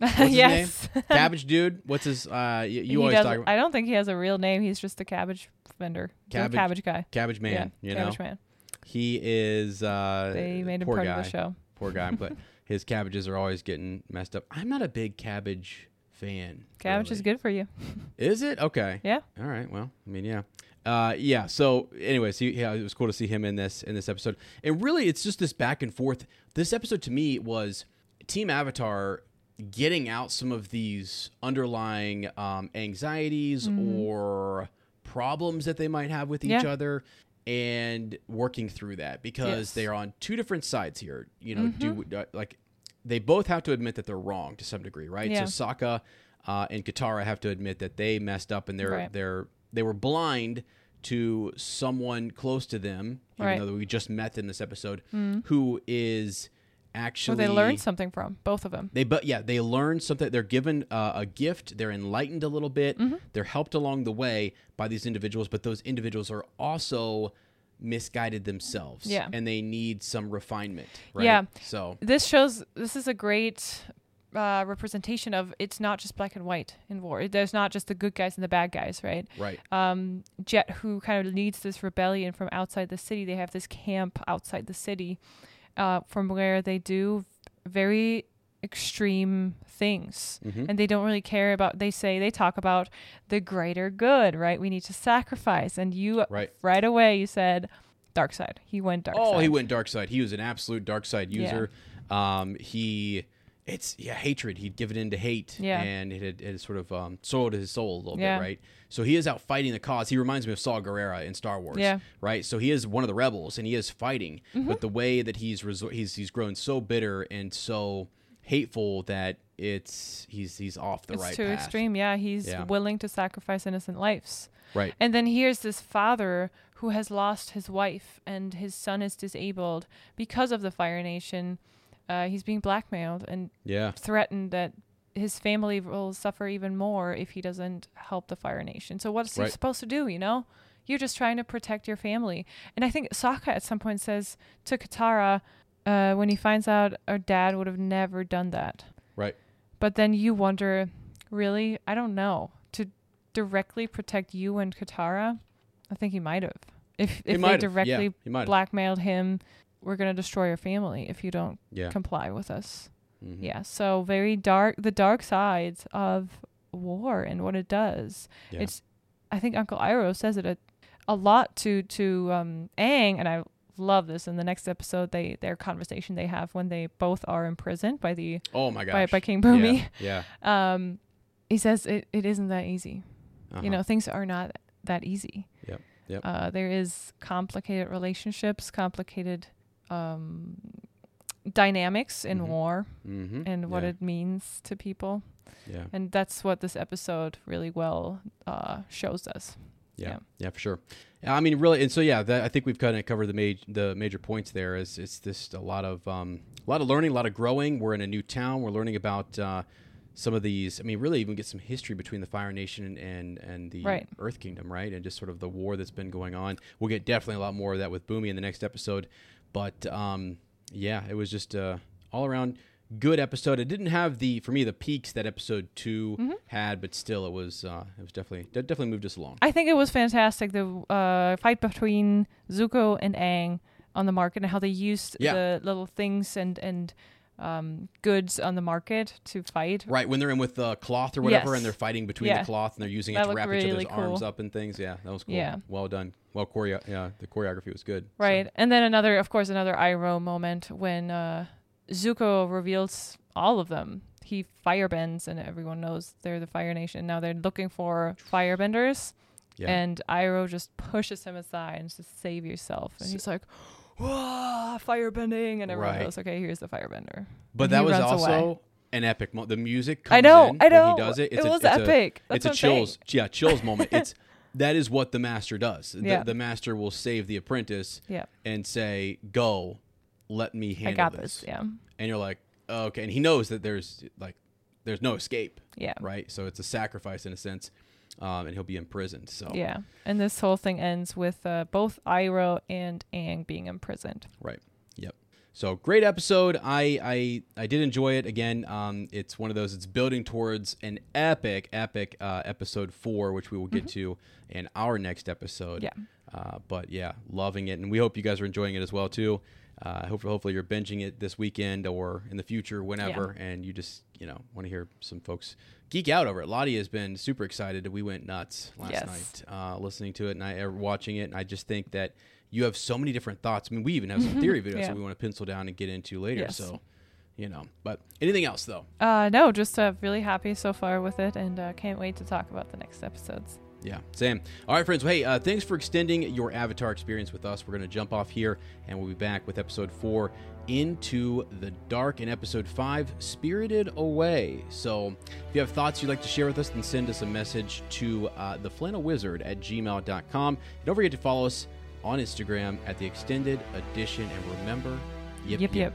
Yes. Cabbage dude. What's his? Uh, y- you always talk about I don't think he has a real name. He's just a cabbage vendor. Cabbage- cabbage guy. cabbage man. yeah, you cabbage know, man. he is. Uh, They made him part guy. of the show. Poor guy, but his cabbages are always getting messed up. I'm not a big cabbage fan. Cabbage is good for you. Is it okay? Yeah. All right. Well, I mean, yeah, uh, yeah. So, anyways, he, yeah, it was cool to see him in this in this episode, and really, it's just this back and forth. This episode to me was Team Avatar getting out some of these underlying um, anxieties or problems that they might have with each Yeah. other, and working through that because Yes. Mm-hmm. they are on two different sides here. You know, do uh, like they both have to admit that they're wrong to some degree, right? Yeah. So Sokka uh, and Katara have to admit that they messed up and they're Right. they're they were blind to someone close to them, even Right. Mm-hmm. though we just met in this episode, who is Actually they learned something from, both of them. they but yeah, they learn something. They're given uh, a gift. They're enlightened a little bit. Mm-hmm. They're helped along the way by these individuals, but those individuals are also misguided themselves. Yeah. and they need some refinement. Right? Yeah. So This shows this is a great uh, representation of it's not just black and white in war. There's not just the good guys and the bad guys, right? right. um, Jet, who kind of leads this rebellion from outside the city. They have this camp outside the city, uh, from where they do very extreme things, Mm-hmm. and they don't really care about. They say they talk about the greater good, right? We need to sacrifice, and you Right. right away you said dark side. He went dark side. Oh, side. he went dark side. He was an absolute dark side user. Um, he, it's yeah, hatred. He'd given in to hate, Yeah. and it had, it had sort of um, soiled his soul a little Yeah. bit, right? So he is out fighting the cause. He reminds me of Saw Gerrera in Star Wars, Yeah. right? So he is one of the rebels, and he is fighting. Mm-hmm. But the way that he's resor- he's he's grown so bitter and so hateful that it's he's he's off the It's right too path. extreme. Yeah, he's Yeah. willing to sacrifice innocent lives. Right. And then here's this father who has lost his wife and his son is disabled because of the Fire Nation. Uh, he's being blackmailed and Yeah. threatened that his family will suffer even more if he doesn't help the Fire Nation. So what's he supposed to do? You know, you're just trying to protect your family. And I think Sokka at some point says to Katara uh, when he finds out our dad would have never done that. Right. But then you wonder, really? I don't know. To directly protect you and Katara, I think he might have. If if they yeah, directly he blackmailed him, we're gonna destroy your family if you don't Yeah. comply with us. Mhm. Yeah. So very dark. The dark sides of war and what it does. Yeah. It's. I think Uncle Iroh says it a, a lot to to um Aang, and I love this in the next episode. They their conversation they have when they both are imprisoned by the Oh my by, gosh. by King Bumi. Yeah. Um, he says it, it isn't that easy. yeah. You know, things are not that easy. Yep. Yep. Uh, there is complicated relationships, complicated um, dynamics in Mhm. war, Mm-hmm. and what yeah. it means to people. Yeah. And that's what this episode really well uh, shows us. Yeah, Yeah. yeah, for sure. I mean, really, and so yeah, that, I think we've kind of covered the major the major points there. Is it's just a lot of um, a lot of learning, a lot of growing. We're in a new town. We're learning about uh, some of these. I mean, really, even get some history between the Fire Nation and and, and the Right. Earth Kingdom, right? And just sort of the war that's been going on. We'll get definitely a lot more of that with Bumi in the next episode. But um, yeah, it was just uh, all around good episode. It didn't have the for me the peaks that episode 2 Mm-hmm. had, but still, it was uh, it was definitely definitely moved us along. I think it was fantastic the uh, fight between Zuko and Aang on the market and how they used Yeah. the little things and and um, goods on the market to fight. Right when they're in with the cloth or whatever, Yes. and they're fighting between Yeah. the cloth, and they're using That it to wrap each really other's arms up and things. Yeah, that was cool. Yeah. well done. Well choreo. Yeah, the choreography was good. So- Right. And then another, of course, another Iroh moment when uh, Zuko reveals all of them. He firebends, and everyone knows they're the Fire Nation. Now they're looking for firebenders, Yeah. and Iroh just pushes him aside and says, "Save yourself." And he's like, "Whoa, firebending!" And everyone Right. goes, "Okay, here's the firebender." but And that he was runs also away. an epic. moment. the music. Comes I know, in I know. When he does it. It It's a, was it's a- epic. That's it's a saying. chills. Yeah, chills moment. It's that is what the master does. The, Yeah. the master will save the apprentice Yeah, and say, "Go, let me handle I got this." Yeah, And you're like, "Okay," and he knows that there's like there's no escape. yeah, Right. So it's a sacrifice in a sense, um, and he'll be imprisoned. So yeah. And this whole thing ends with uh, both Iroh and Aang being imprisoned. Right. Yep. So great episode. I I I did enjoy it. Again, um, it's one of those. It's building towards an epic, epic uh, episode four, which we will get to in our next episode. Mm-hmm. Yeah. Uh, but yeah, loving it, and we hope you guys are enjoying it as well too. Uh, hopefully, hopefully you're binging it this weekend or in the future, whenever, and you just you know want to hear some folks geek out over it. Lottie has been super excited. We went nuts last Yes. night uh, listening to it and I uh, watching it, and I just think that you have so many different thoughts. I mean, we even have some theory videos Yeah. that we want to pencil down and get into later. Yes. So, you know, but anything else though? Uh, no, just uh, really happy so far with it, and uh, can't wait to talk about the next episodes. Yeah, same. All right, friends. Well, hey, uh, thanks for extending your Avatar experience with us. We're going to jump off here, and we'll be back with episode four, Into the Dark, and episode five, Spirited Away. So, if you have thoughts you'd like to share with us, then send us a message to uh, the Flannel Wizard at gmail.com. And Don't forget to follow us on Instagram at the Extended Edition, and remember, yip Yip, yip.